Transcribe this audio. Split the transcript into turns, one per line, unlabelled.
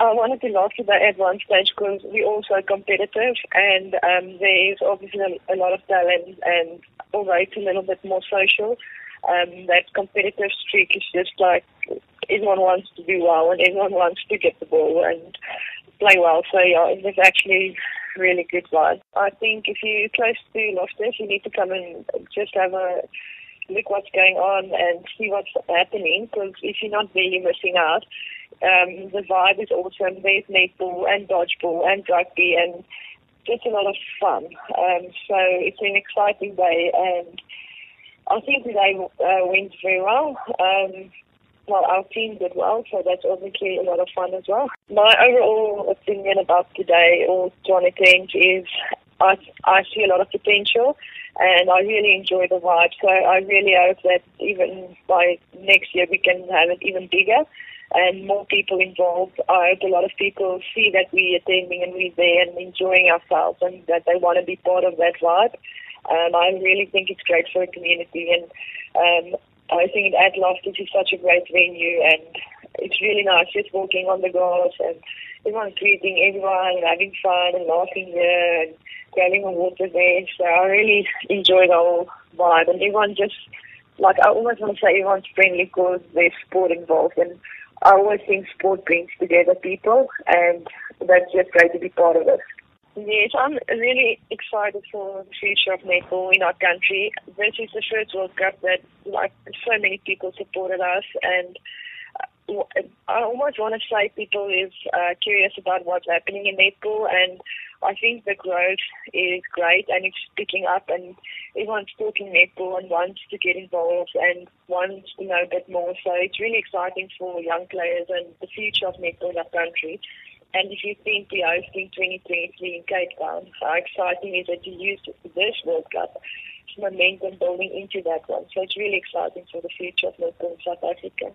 I wanted to laugh at one stage because we're also competitive and um, there's obviously a, a lot of talent and although it's a little bit more social, um, that competitive streak is just like everyone wants to do well and everyone wants to get the ball and play well. So yeah, it was actually really good vibe. I think if you're close to Loftus, you need to come and just have a look what's going on and see what's happening because if you're not there, you're missing out. Um, the vibe is awesome. There's netball and dodgeball and rugby and just a lot of fun. Um, so it's an exciting day and I think today uh, went very well. Um, well, our team did well, so that's obviously a lot of fun as well. My overall opinion about today or Tshwane 10s is I, I see a lot of potential and I really enjoy the vibe. So I really hope that even by next year we can have it even bigger and more people involved. I a lot of people see that we're attending and we're there and enjoying ourselves and that they want to be part of that vibe. Um, I really think it's great for the community and um, I think at Loftus is such a great venue and it's really nice just walking on the grass and everyone greeting everyone and having fun and laughing there and grabbing a water there. So I really enjoy the whole vibe and everyone just like I almost want to say everyone's friendly because there's sport involved and I always think sport brings together people and that's just great to be part of it. Yes, I'm really excited for the future of netball in our country. This is the first World Cup that, like, so many people supported us, and almost want to say people is uh, curious about what's happening in netball, and I think the growth is great, and it's picking up, and everyone's talking netball and wants to get involved and wants to know a bit more. So it's really exciting for young players and the future of netball in our country. And if you think we're hosting 2023 in Cape Town, how exciting is it to use this World Cup momentum building into that one? So it's really exciting for the future of netball in South Africa.